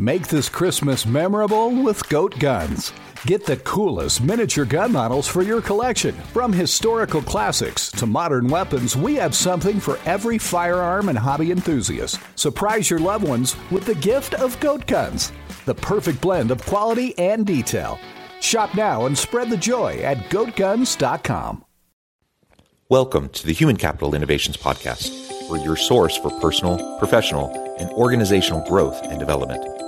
Make this Christmas memorable with Goat Guns. Get the coolest miniature gun models for your collection. From historical classics to modern weapons, we have something for every firearm and hobby enthusiast. Surprise your loved ones with the gift of Goat Guns, the perfect blend of quality and detail. Shop now and spread the joy at goatguns.com. Welcome to the Human Capital Innovations Podcast, where your source for personal, professional, and organizational growth and development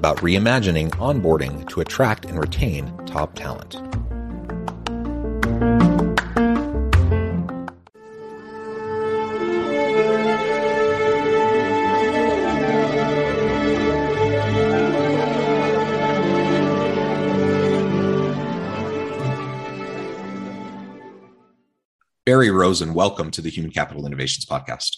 about reimagining onboarding to attract and retain top talent. Barry Rosen, welcome to the Human Capital Innovations Podcast.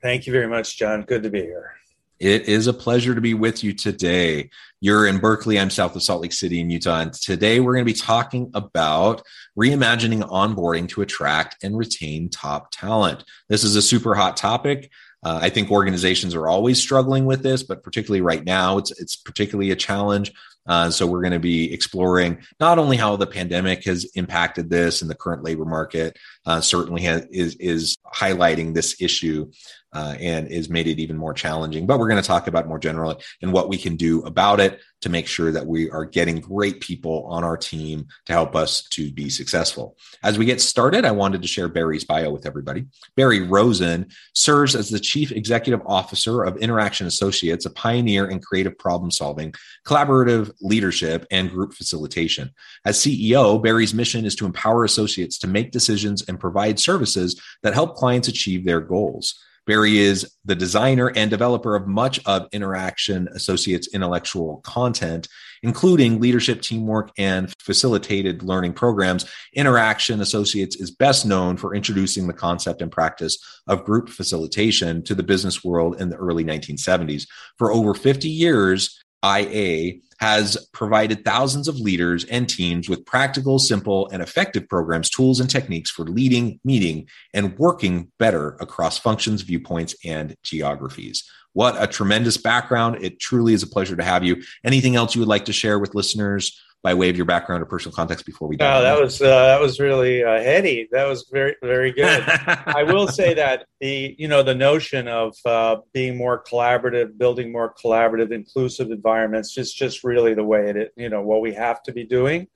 Thank you very much, John. Good to be here. It is a pleasure to be with you today. You're in Berkeley. I'm south of Salt Lake City in Utah. And today we're going to be talking about reimagining onboarding to attract and retain top talent. This is a super hot topic. Uh, I think organizations are always struggling with this, but particularly right now, it's it's particularly a challenge. Uh, so we're going to be exploring not only how the pandemic has impacted this and the current labor market uh, certainly is is highlighting this issue, uh, and is made it even more challenging. But we're going to talk about more generally and what we can do about it to make sure that we are getting great people on our team to help us to be successful. As we get started, I wanted to share Barry's bio with everybody. Barry Rosen serves as the Chief Executive Officer of Interaction Associates, a pioneer in creative problem solving, collaborative leadership, and group facilitation. As CEO, Barry's mission is to empower associates to make decisions and provide services that help clients achieve their goals. Barry is the designer and developer of much of Interaction Associates' intellectual content, including leadership, teamwork, and facilitated learning programs. Interaction Associates is best known for introducing the concept and practice of group facilitation to the business world in the early 1970s. For over 50 years, IA has provided thousands of leaders and teams with practical, simple, and effective programs, tools, and techniques for leading, meeting, and working better across functions, viewpoints, and geographies. What a tremendous background. It truly is a pleasure to have you. Anything else you would like to share with listeners by way of your background or personal context before we? No, that was uh, that was really uh, heady. That was very very good. I will say that the you know the notion of uh, being more collaborative, building more collaborative, inclusive environments is just really the way it you know what we have to be doing,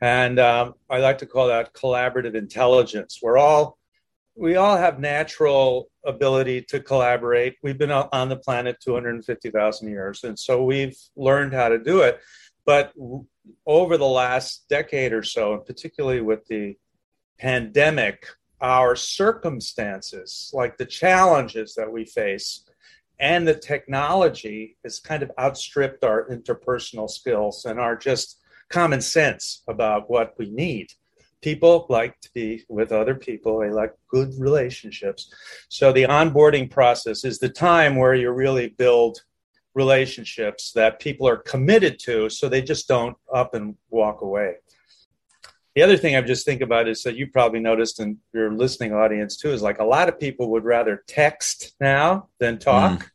and um, I like to call that collaborative intelligence. We're all we all have natural ability to collaborate. We've been on the planet 250,000 years, and so we've learned how to do it. But over the last decade or so, and particularly with the pandemic, our circumstances, like the challenges that we face, and the technology has kind of outstripped our interpersonal skills and our just common sense about what we need. People like to be with other people, they like good relationships. So, the onboarding process is the time where you really build relationships that people are committed to so they just don't up and walk away the other thing I'm just think about is that you probably noticed in your listening audience too is like a lot of people would rather text now than talk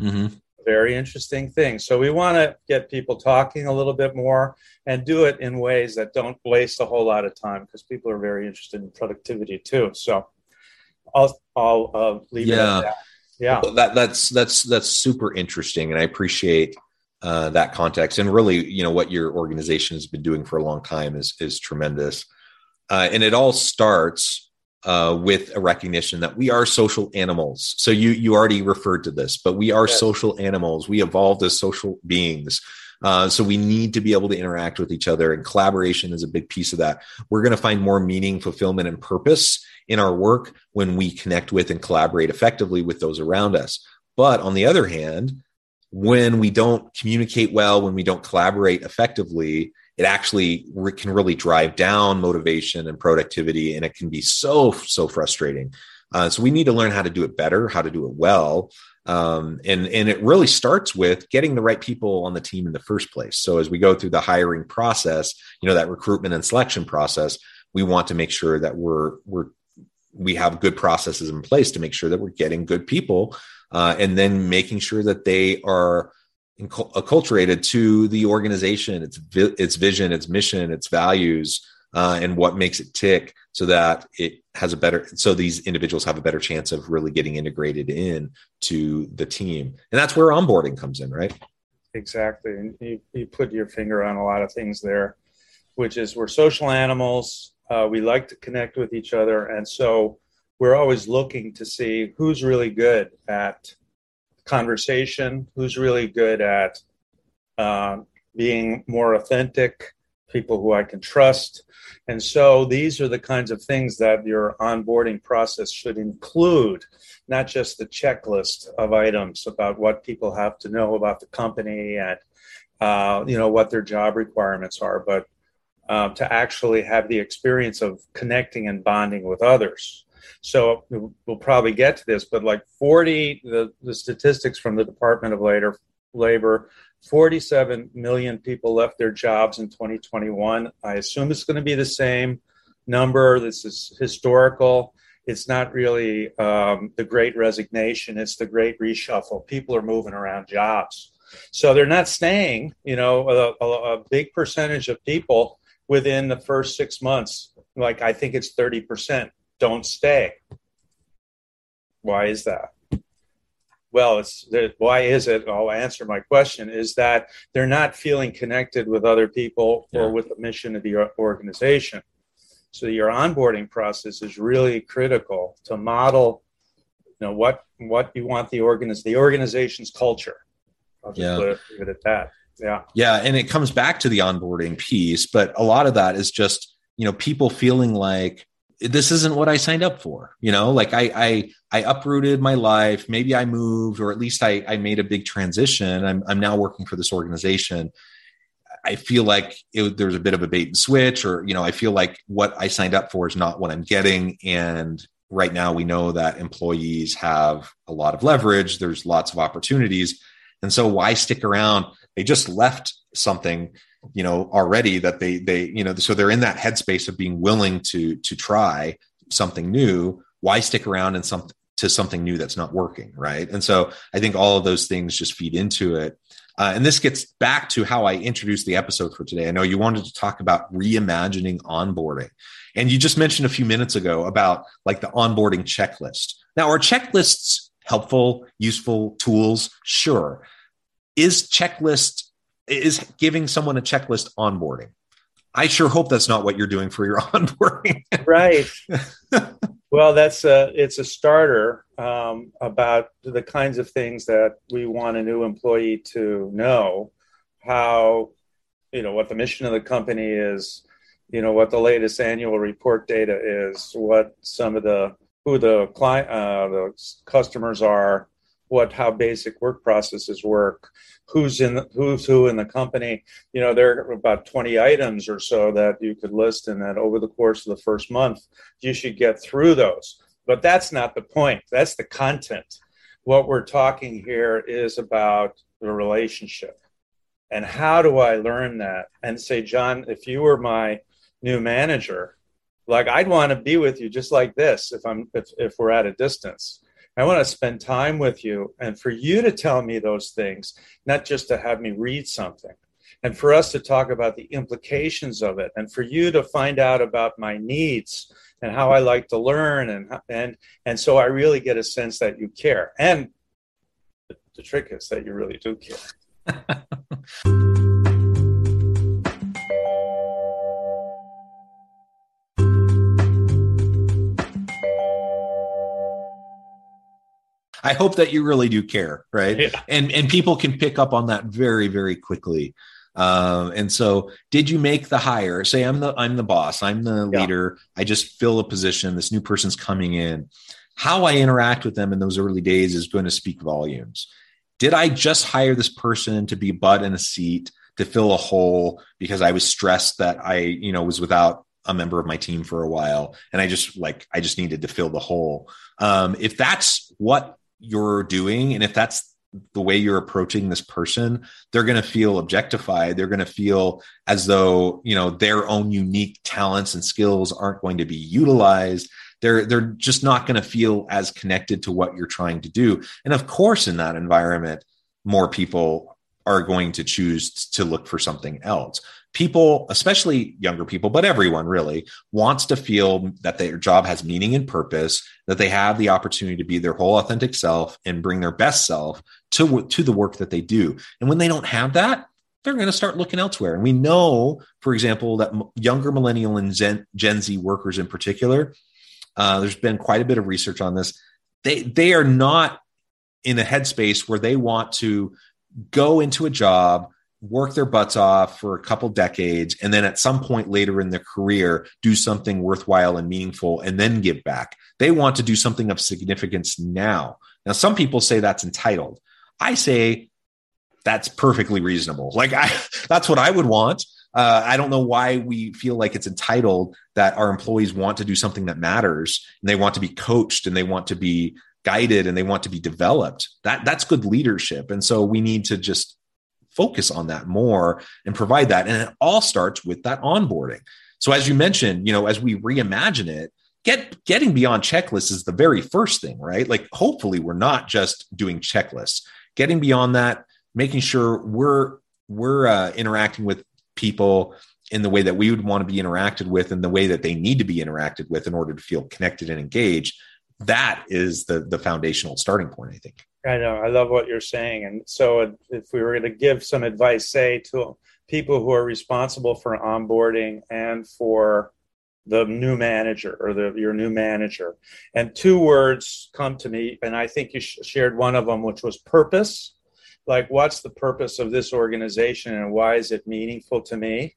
mm-hmm. mm-hmm. very interesting thing so we want to get people talking a little bit more and do it in ways that don't waste a whole lot of time because people are very interested in productivity too so i'll i'll uh, leave yeah. it at that yeah. That that's that's that's super interesting and i appreciate uh, that context and really you know what your organization has been doing for a long time is is tremendous. Uh, and it all starts uh, with a recognition that we are social animals. So you you already referred to this but we are yes. social animals. We evolved as social beings uh, so we need to be able to interact with each other, and collaboration is a big piece of that. We're going to find more meaning, fulfillment, and purpose in our work when we connect with and collaborate effectively with those around us. But on the other hand, when we don't communicate well, when we don't collaborate effectively, it actually can really drive down motivation and productivity, and it can be so so frustrating. Uh, so we need to learn how to do it better, how to do it well, um, and and it really starts with getting the right people on the team in the first place. So as we go through the hiring process, you know that recruitment and selection process, we want to make sure that we're we're we have good processes in place to make sure that we're getting good people uh, and then making sure that they are acculturated to the organization its its vision its mission its values uh, and what makes it tick so that it has a better so these individuals have a better chance of really getting integrated in to the team. And that's where onboarding comes in right? Exactly. And you, you put your finger on a lot of things there which is we're social animals. Uh, we like to connect with each other. And so we're always looking to see who's really good at conversation, who's really good at uh, being more authentic, people who I can trust. And so these are the kinds of things that your onboarding process should include, not just the checklist of items about what people have to know about the company and uh, you know what their job requirements are, but um, to actually have the experience of connecting and bonding with others. So we'll probably get to this, but like 40, the, the statistics from the Department of Labor, Labor, 47 million people left their jobs in 2021. I assume it's going to be the same number. This is historical. It's not really um, the great resignation, it's the great reshuffle. People are moving around jobs. So they're not staying. You know, a, a, a big percentage of people within the first six months, like I think it's 30%, don't stay. Why is that? Well, it's why is it? I'll answer my question is that they're not feeling connected with other people yeah. or with the mission of the organization. So your onboarding process is really critical to model, you know, what what you want the organiz- the organization's culture. I'll just yeah. leave it at that. Yeah. Yeah. And it comes back to the onboarding piece, but a lot of that is just, you know, people feeling like this isn't what I signed up for. You know, like I I I uprooted my life. Maybe I moved, or at least I, I made a big transition. I'm I'm now working for this organization. I feel like it, there's a bit of a bait and switch, or you know, I feel like what I signed up for is not what I'm getting. And right now, we know that employees have a lot of leverage. There's lots of opportunities, and so why stick around? they just left something you know already that they they you know so they're in that headspace of being willing to to try something new. Why stick around in some to something new that's not working right? And so i think all of those things just feed into it. Uh, and this gets back to how i introduced the episode for today. I know you wanted to talk about reimagining onboarding. And you just mentioned a few minutes ago about like the onboarding checklist. Now are checklists helpful useful tools? Sure. Is checklist is giving someone a checklist onboarding. I sure hope that's not what you're doing for your onboarding. Right. Well that's a it's a starter um, about the kinds of things that we want a new employee to know how you know what the mission of the company is you know what the latest annual report data is what some of the who the client uh, the customers are what how basic work processes work who's in the, who's who in the company. You know there are about 20 items or so that you could list and that over the course of the first month you should get through those. But that's not the point. That's the content. What we're talking here is about the relationship. And how do i learn that? And say john if you were my new manager like i'd want to be with you just like this if i'm if, if we're at a distance I want to spend time with you and for you to tell me those things, not just to have me read something. and for us to talk about the implications of it and for you to find out about my needs and how I like to learn and and and so I really get a sense that you care and the, the trick is that you really do care. I hope that you really do care, right? Yeah. And and people can pick up on that very very quickly. Um, and so, did you make the hire? Say, I'm the I'm the boss, I'm the Yeah. leader. I just fill a position. This new person's coming in. How I interact with them in those early days is going to speak volumes. Did I just hire this person to be butt in a seat to fill a hole because I was stressed that I, you know, was without a member of my team for a while and I just like I just needed to fill the hole. Um, if that's what you're doing and if that's the way you're approaching this person they're going to feel objectified. They're going to feel as though you know their own unique talents and skills aren't going to be utilized. They're they're just not going to feel as connected to what you're trying to do. And of course in that environment more people are going to choose to look for something else people especially younger people but everyone really wants to feel that their job has meaning and purpose that they have the opportunity to be their whole authentic self and bring their best self to to the work that they do. And when they don't have that they're going to start looking elsewhere. And we know for example that younger millennial and gen, gen z workers in particular uh, there's been quite a bit of research on this. They they are not in a headspace where they want to go into a job work their butts off for a couple decades and then at some point later in their career do something worthwhile and meaningful and then give back. They want to do something of significance now. Now some people say that's entitled. I say that's perfectly reasonable. Like i that's what i would want. Uh, i don't know why we feel like it's entitled that our employees want to do something that matters and they want to be coached and they want to be guided and they want to be developed. That that's good leadership. And so we need to just focus on that more and provide that. And it all starts with that onboarding. So as you mentioned you know as we reimagine it get getting beyond checklists is the very first thing right? Like hopefully we're not just doing checklists. Getting beyond that making sure we're we're uh, interacting with people in the way that we would want to be interacted with and the way that they need to be interacted with in order to feel connected and engaged that is the the foundational starting point i think I know. I love what you're saying. And so, if we were going to give some advice, say to people who are responsible for onboarding and for the new manager or the, your new manager, and two words come to me, and I think you sh- shared one of them, which was purpose. Like, what's the purpose of this organization, and why is it meaningful to me?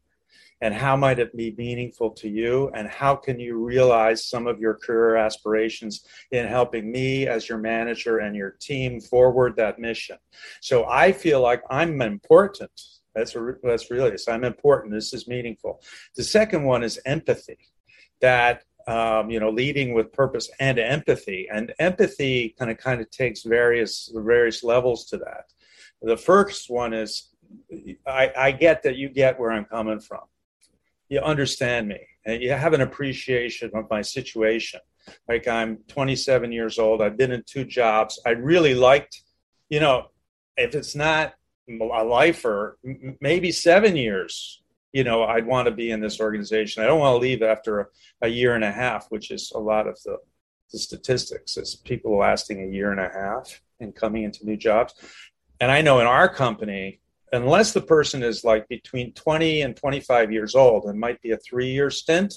And how might it be meaningful to you? And how can you realize some of your career aspirations in helping me as your manager and your team forward that mission. So I feel like I'm important. That's that's really this. I'm important. This is meaningful. The second one is empathy. That um, you know, leading with purpose and empathy, and empathy kind of kind of takes various various levels to that. The first one is I, I get that you get where I'm coming from. You understand me, and you have an appreciation of my situation like I'm 27 years old. I've been in two jobs. I really liked, you know, if it's not a lifer, maybe seven years, you know, I'd want to be in this organization. I don't want to leave after a, a year and a half, which is a lot of the, the statistics is people lasting a year and a half and coming into new jobs. And I know in our company, unless the person is like between 20 and 25 years old, it might be a three year stint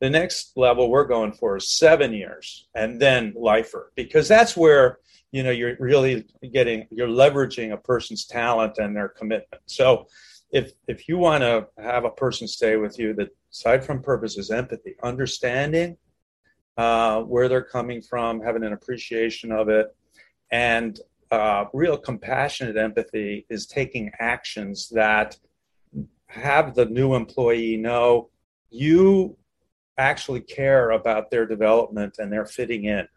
the next level we're going for is seven years and then lifer because that's where you know you're really getting you're leveraging a person's talent and their commitment. So if if you want to have a person stay with you that aside from purpose is empathy understanding uh, where they're coming from having an appreciation of it and uh, real compassionate empathy is taking actions that have the new employee know you actually care about their development and their fitting in.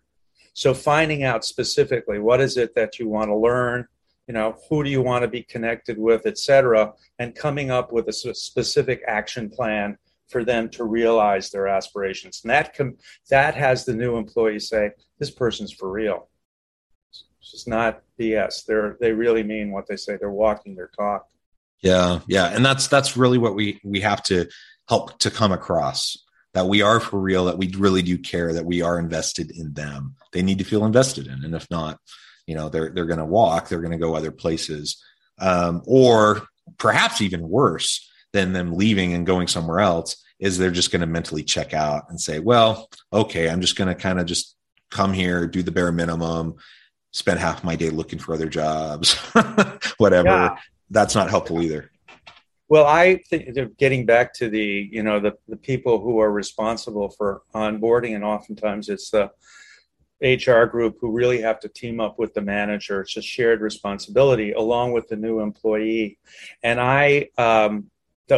So finding out specifically what is it that you want to learn, you know, who do you want to be connected with, et cetera, and coming up with a specific action plan for them to realize their aspirations. And that com- that has the new employee say, this person's for real. It's not BS. They're they really mean what they say. They're walking their talk. Yeah, yeah, and that's that's really what we we have to help to come across that we are for real, that we really do care, that we are invested in them. They need to feel invested in, and if not, you know, they're they're going to walk, they're going to go other places, um, or perhaps even worse than them leaving and going somewhere else is they're just going to mentally check out and say, well, okay, I'm just going to kind of just come here, do the bare minimum, spend half my day looking for other jobs, whatever. Yeah. That's not helpful either. Well, I think getting back to the, you know, the, the people who are responsible for onboarding, and oftentimes it's the HR group who really have to team up with the manager. It's a shared responsibility along with the new employee. And I, um,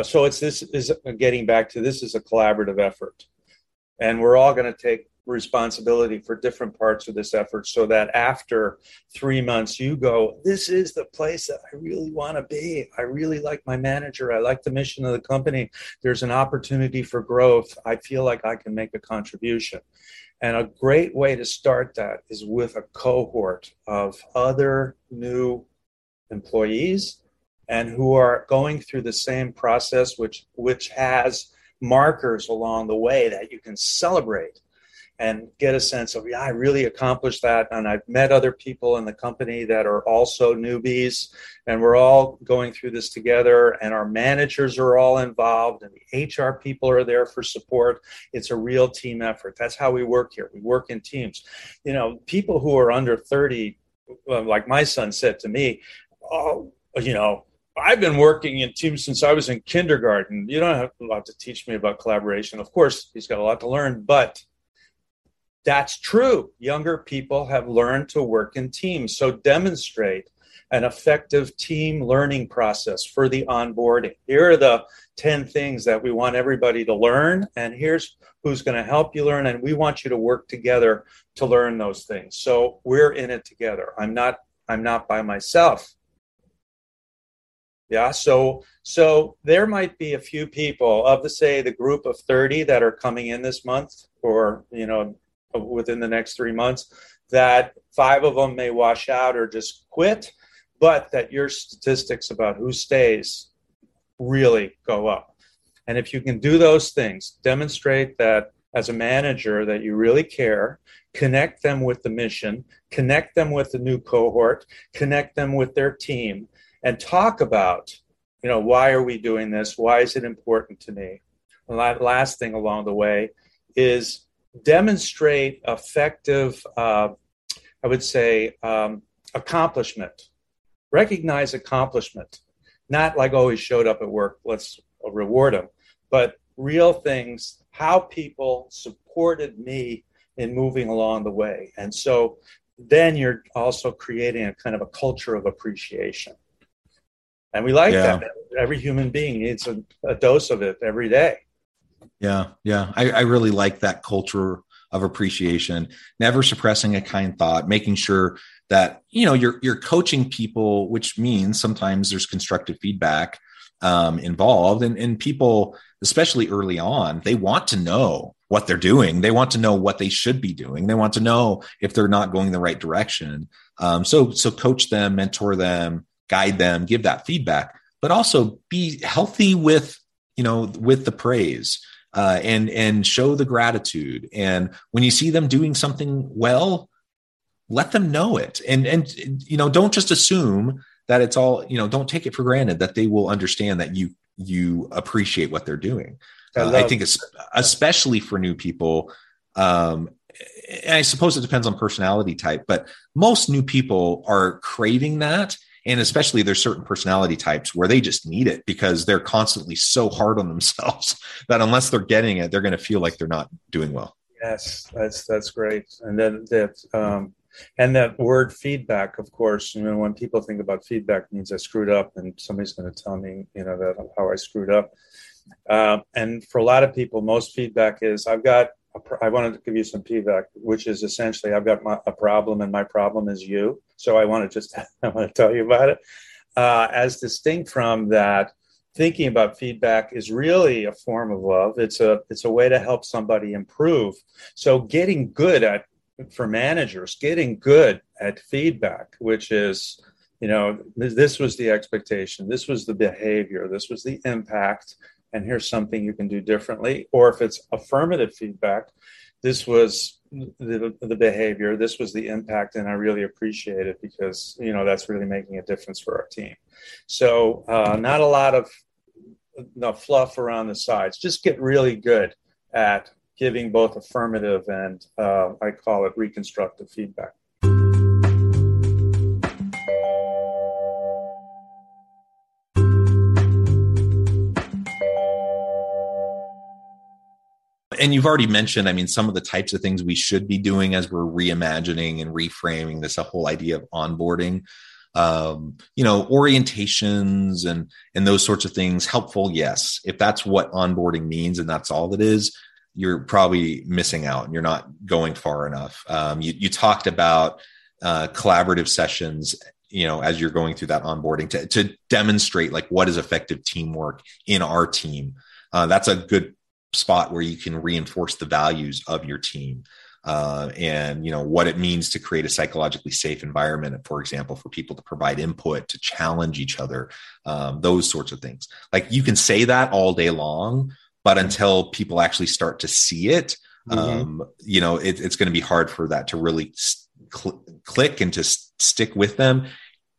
so it's this is getting back to this is a collaborative effort. And we're all going to take responsibility for different parts of this effort so that after three months you go this is the place that i really want to be. I really like my manager. I like the mission of the company. There's an opportunity for growth. I feel like i can make a contribution. And a great way to start that is with a cohort of other new employees and who are going through the same process which which has markers along the way that you can celebrate and get a sense of, yeah, I really accomplished that. And I've met other people in the company that are also newbies, and we're all going through this together. And our managers are all involved, and the HR people are there for support. It's a real team effort. That's how we work here. We work in teams. You know, people who are under 30, like my son said to me, oh, you know, I've been working in teams since I was in kindergarten. You don't have a lot to teach me about collaboration. Of course, he's got a lot to learn, but that's true. Younger people have learned to work in teams. So demonstrate an effective team learning process for the onboarding. Here are the 10 things that we want everybody to learn, and here's who's going to help you learn. And we want you to work together to learn those things. So we're in it together. I'm not I'm not by myself. Yeah, so so there might be a few people of the say the group of 30 that are coming in this month or you know within the next three months, that five of them may wash out or just quit, but that your statistics about who stays really go up. And if you can do those things, demonstrate that as a manager that you really care, connect them with the mission, connect them with the new cohort, connect them with their team, and talk about, you know, why are we doing this? Why is it important to me? And that last thing along the way is demonstrate effective, uh, I would say, um, accomplishment. Recognize accomplishment, not like, oh, he showed up at work, let's reward him, but real things, how people supported me in moving along the way. And so then you're also creating a kind of a culture of appreciation. And we like yeah. that. Every human being needs a, a dose of it every day. Yeah, yeah. I, I really like that culture of appreciation, never suppressing a kind thought, making sure that you know you're you're coaching people, which means sometimes there's constructive feedback um, involved, and and people, especially early on, they want to know what they're doing. They want to know what they should be doing. They want to know if they're not going the right direction. Um, so so coach them, mentor them, guide them, give that feedback, but also be healthy with you know with the praise uh, and and show the gratitude. And when you see them doing something well, let them know it. And and you know, don't just assume that it's all you know. Don't take it for granted that they will understand that you you appreciate what they're doing. I, uh, I think it's especially for new people. Um, and I suppose it depends on personality type, but most new people are craving that and especially there's certain personality types where they just need it because they're constantly so hard on themselves that unless they're getting it they're going to feel like they're not doing well. Yes that's that's great. And then that um and that word feedback of course you know when people think about feedback means i screwed up and somebody's going to tell me you know that how i screwed up. Um, and for a lot of people most feedback is i've got I wanted to give you some feedback, which is essentially I've got my, a problem and my problem is you. So I want to just I want to tell you about it. Uh, as distinct from that, thinking about feedback is really a form of love. It's a it's a way to help somebody improve. So getting good at for managers, getting good at feedback, which is you know, this was the expectation, this was the behavior, this was the impact, and here's something you can do differently. Or if it's affirmative feedback, this was the, the behavior, this was the impact, and I really appreciate it because, you know, that's really making a difference for our team. So, uh, not a lot of the fluff around the sides. Just get really good at giving both affirmative and uh, I call it reconstructive feedback. And you've already mentioned, I mean, some of the types of things we should be doing as we're reimagining and reframing this whole idea of onboarding. Um, you know, orientations and and those sorts of things helpful. Yes, if that's what onboarding means and that's all it is, you're probably missing out and you're not going far enough. Um, you, you talked about uh, collaborative sessions you know as you're going through that onboarding to, to demonstrate like what is effective teamwork in our team uh, that's a good spot where you can reinforce the values of your team uh, and you know what it means to create a psychologically safe environment for example for people to provide input to challenge each other um, those sorts of things like you can say that all day long but until people actually start to see it mm-hmm. um, you know it, it's going to be hard for that to really cl- click and to stick with them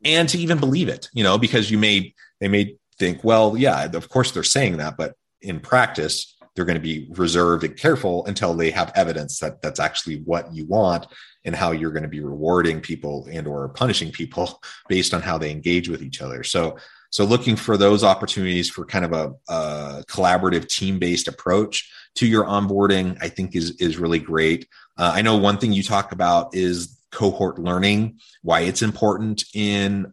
and to even believe it you know because you may they may think well yeah of course they're saying that but in practice they're going to be reserved and careful until they have evidence that that's actually what you want and how you're going to be rewarding people and or punishing people based on how they engage with each other. So so looking for those opportunities for kind of a, a collaborative team-based approach to your onboarding i think is is really great. Uh, i know one thing you talk about is cohort learning why it's important in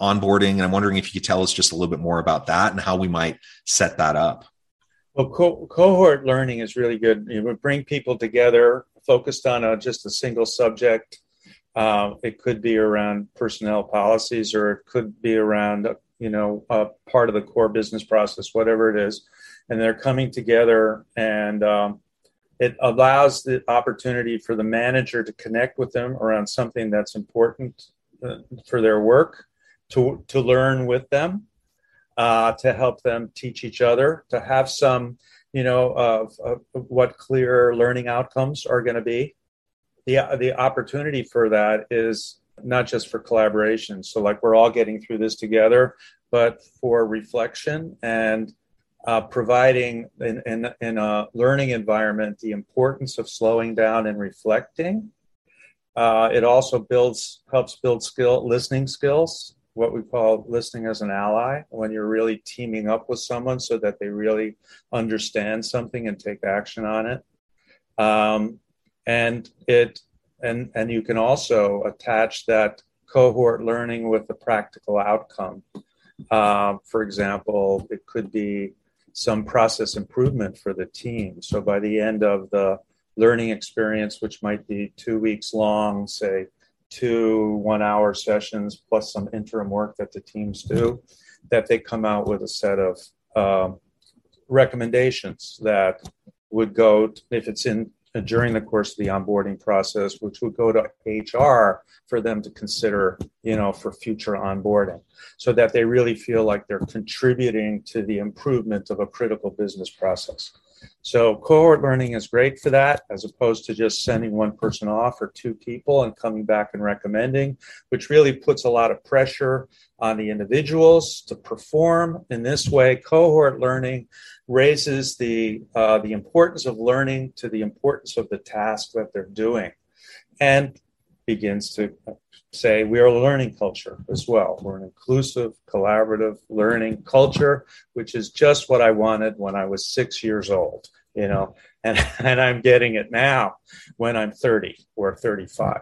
onboarding and i'm wondering if you could tell us just a little bit more about that and how we might set that up well, co- cohort learning is really good. It would bring people together focused on a, just a single subject. Uh, it could be around personnel policies, or it could be around you know a part of the core business process, whatever it is. And they're coming together, and um, it allows the opportunity for the manager to connect with them around something that's important uh, for their work, to to learn with them, uh, to help them teach each other, to have some, you know, of, of what clear learning outcomes are going to be. The, the opportunity for that is not just for collaboration. So, like, we're all getting through this together, but for reflection and uh, providing in, in, in, a learning environment the importance of slowing down and reflecting. Uh, it also builds helps build skill listening skills what we call listening as an ally when you're really teaming up with someone so that they really understand something and take action on it. Um, and it and and you can also attach that cohort learning with a practical outcome. Um, for example it could be some process improvement for the team. So by the end of the learning experience which might be two weeks long say two one hour sessions plus some interim work that the teams do, that they come out with a set of uh, recommendations that would go, to, if it's in during the course of the onboarding process, which would go to HR for them to consider, you know, for future onboarding, so that they really feel like they're contributing to the improvement of a critical business process. So cohort learning is great for that, as opposed to just sending one person off or two people and coming back and recommending, which really puts a lot of pressure on the individuals to perform. In this way, cohort learning raises the uh, the importance of learning to the importance of the task that they're doing, and begins to say we are a learning culture as well. We're an inclusive, collaborative learning culture, which is just what I wanted when I was six years old, you know, and, and I'm getting it now when I'm 30 or 35.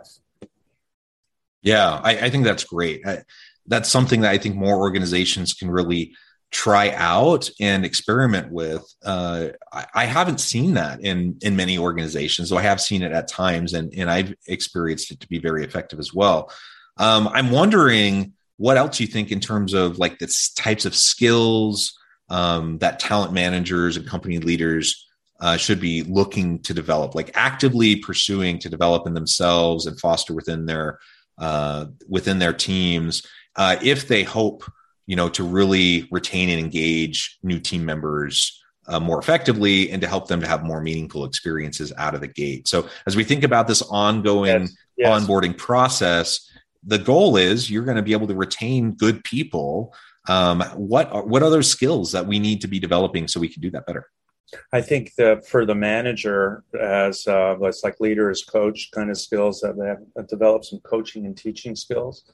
Yeah, I, I think that's great. I, that's something that I think more organizations can really try out and experiment with. Uh, I, I, haven't seen that in in many organizations, though I have seen it at times, and and I've experienced it to be very effective as well. Um, I'm wondering what else you think in terms of like the types of skills um, that talent managers and company leaders uh, should be looking to develop, like actively pursuing to develop in themselves and foster within their uh, within their teams uh, if they hope, you know, to really retain and engage new team members uh, more effectively and to help them to have more meaningful experiences out of the gate. So as we think about this ongoing yes. Yes. onboarding process, the goal is you're going to be able to retain good people. Um, what what other skills that we need to be developing so we can do that better? I think that for the manager, as uh, it's like leader as coach kind of skills that they have developed some coaching and teaching skills.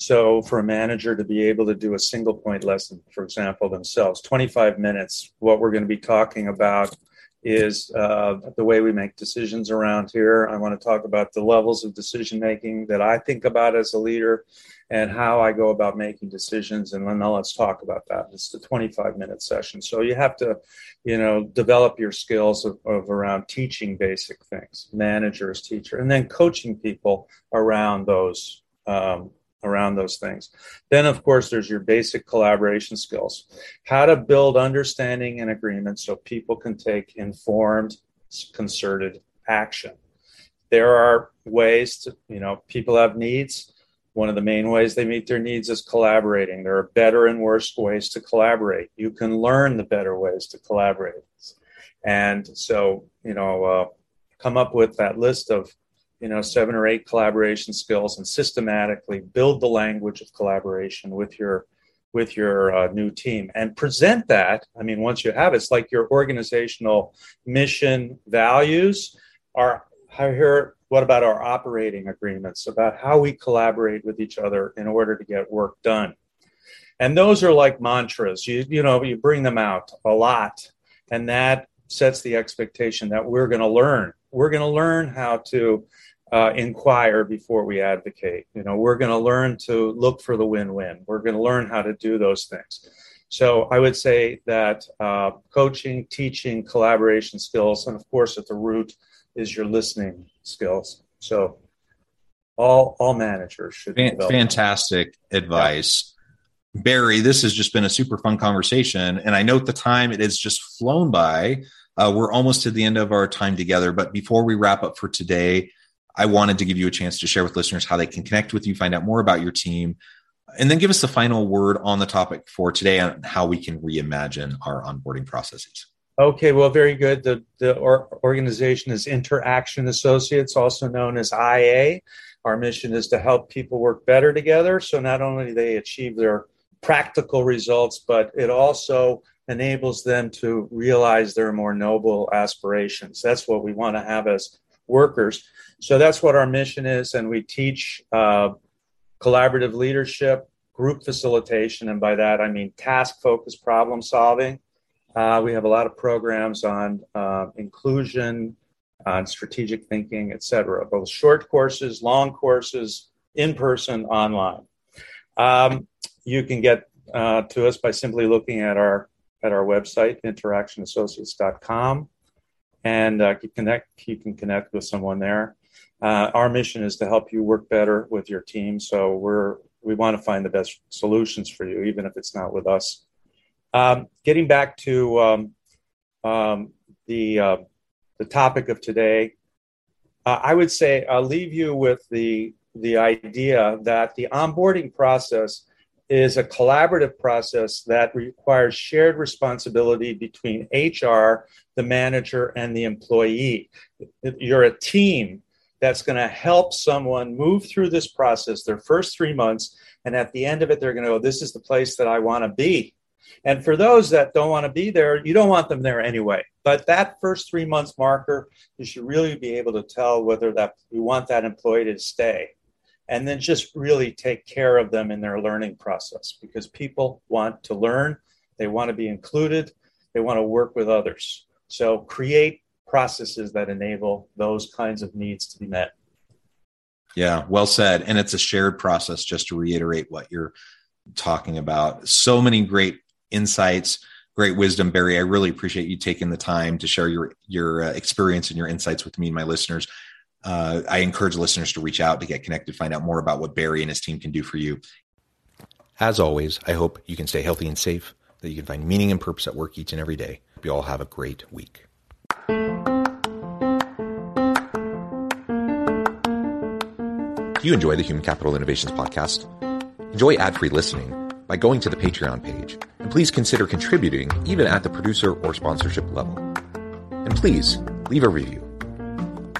So for a manager to be able to do a single point lesson, for example, themselves, 25 minutes, what we're going to be talking about is uh, the way we make decisions around here. I want to talk about the levels of decision making that I think about as a leader and how I go about making decisions. And then let's talk about that. It's the 25 minute session. So you have to, you know, develop your skills of, of around teaching basic things, managers, teacher, and then coaching people around those um, around those things. Then, of course, there's your basic collaboration skills how to build understanding and agreement so people can take informed, concerted action. There are ways to, you know, people have needs. One of the main ways they meet their needs is collaborating. There are better and worse ways to collaborate. You can learn the better ways to collaborate. And so, you know, uh, come up with that list of you know seven or eight collaboration skills and systematically build the language of collaboration with your with your uh, new team and present that. I mean once you have it, it's like your organizational mission values are here what about our operating agreements about how we collaborate with each other in order to get work done? And those are like mantras. You you know you bring them out a lot and that sets the expectation that we're going to learn we're going to learn how to uh, inquire before we advocate. You know, we're going to learn to look for the win-win. We're going to learn how to do those things. So I would say that uh, coaching, teaching, collaboration skills, and of course at the root is your listening skills. So all all managers should. Fantastic advice. Yeah. Barry, this has just been a super fun conversation. And I note the time it has just flown by. Uh, we're almost to the end of our time together. But before we wrap up for today, I wanted to give you a chance to share with listeners how they can connect with you, find out more about your team, and then give us the final word on the topic for today on how we can reimagine our onboarding processes. Okay, well, very good. The, the organization is Interaction Associates, also known as IA. Our mission is to help people work better together. So not only do they achieve their practical results, but it also enables them to realize their more noble aspirations. That's what we want to have as workers. So that's what our mission is, and we teach uh, collaborative leadership, group facilitation, and by that I mean task focused problem solving. Uh, we have a lot of programs on uh, inclusion, on strategic thinking, etc. Both short courses, long courses, in person, online. Um, you can get uh, to us by simply looking at our at our website, interactionassociates.com and uh, connect. You can connect with someone there. Uh, our mission is to help you work better with your team. So we're we want to find the best solutions for you, even if it's not with us. Um, getting back to um, um, the uh, the topic of today, uh, I would say I'll leave you with the the idea that the onboarding process is a collaborative process that requires shared responsibility between HR, the manager, and the employee. You're a team that's going to help someone move through this process their first three months. And at the end of it, they're going to go, This is the place that I want to be. And for those that don't want to be there, you don't want them there anyway. But that first three months marker, you should really be able to tell whether that you want that employee to stay and then just really take care of them in their learning process because people want to learn, they want to be included, they want to work with others. So create processes that enable those kinds of needs to be met. Yeah, well said. And it's a shared process, just to reiterate what you're talking about. So many great insights, great wisdom, Barry. I really appreciate you taking the time to share your your uh, experience and your insights with me and my listeners uh, I encourage listeners to reach out to get connected, find out more about what Barry and his team can do for you. As always, I hope you can stay healthy and safe, that you can find meaning and purpose at work each and every day. Hope you all have a great week. Do you enjoy the Human Capital Innovations podcast? Enjoy ad free listening by going to the Patreon page, and please consider contributing even at the producer or sponsorship level. And please leave a review.